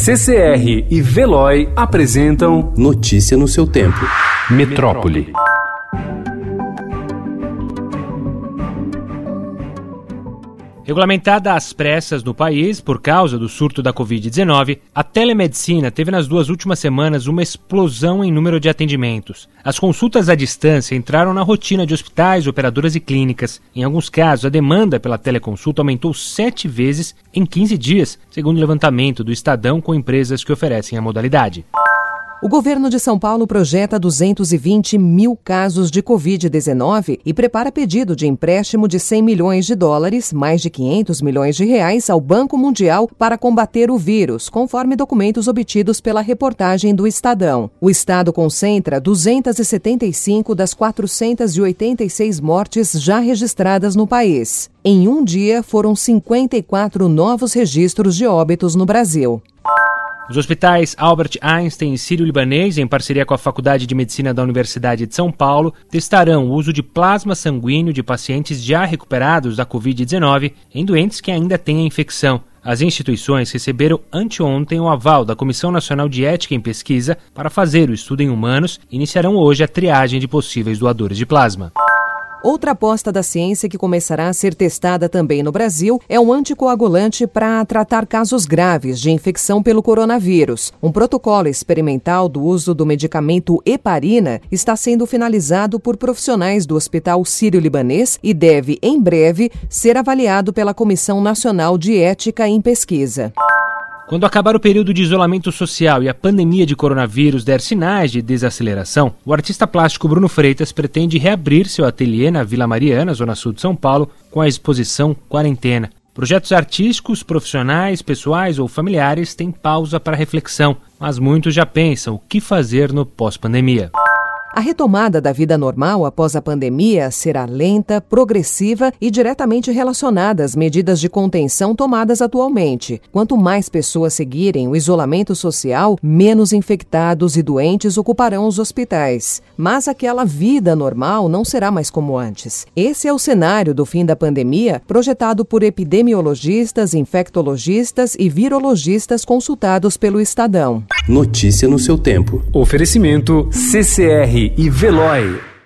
CCR e Veloy apresentam Notícia no seu tempo. Metrópole. Regulamentada às pressas no país por causa do surto da Covid-19, a telemedicina teve nas duas últimas semanas uma explosão em número de atendimentos. As consultas à distância entraram na rotina de hospitais, operadoras e clínicas. Em alguns casos, a demanda pela teleconsulta aumentou sete vezes em 15 dias, segundo o levantamento do Estadão com empresas que oferecem a modalidade. O governo de São Paulo projeta 220 mil casos de Covid-19 e prepara pedido de empréstimo de 100 milhões de dólares, mais de 500 milhões de reais, ao Banco Mundial para combater o vírus, conforme documentos obtidos pela reportagem do Estadão. O Estado concentra 275 das 486 mortes já registradas no país. Em um dia, foram 54 novos registros de óbitos no Brasil. Os hospitais Albert Einstein e Sírio-Libanês, em parceria com a Faculdade de Medicina da Universidade de São Paulo, testarão o uso de plasma sanguíneo de pacientes já recuperados da Covid-19 em doentes que ainda têm a infecção. As instituições receberam anteontem o aval da Comissão Nacional de Ética em Pesquisa para fazer o estudo em humanos e iniciarão hoje a triagem de possíveis doadores de plasma. Outra aposta da ciência que começará a ser testada também no Brasil é um anticoagulante para tratar casos graves de infecção pelo coronavírus. Um protocolo experimental do uso do medicamento heparina está sendo finalizado por profissionais do Hospital Sírio-Libanês e deve, em breve, ser avaliado pela Comissão Nacional de Ética em Pesquisa. Quando acabar o período de isolamento social e a pandemia de coronavírus der sinais de desaceleração, o artista plástico Bruno Freitas pretende reabrir seu ateliê na Vila Mariana, zona sul de São Paulo, com a exposição Quarentena. Projetos artísticos, profissionais, pessoais ou familiares têm pausa para reflexão, mas muitos já pensam o que fazer no pós-pandemia. A retomada da vida normal após a pandemia será lenta, progressiva e diretamente relacionada às medidas de contenção tomadas atualmente. Quanto mais pessoas seguirem o isolamento social, menos infectados e doentes ocuparão os hospitais. Mas aquela vida normal não será mais como antes. Esse é o cenário do fim da pandemia, projetado por epidemiologistas, infectologistas e virologistas consultados pelo Estadão. Notícia no seu tempo. Oferecimento CCR e Veloy.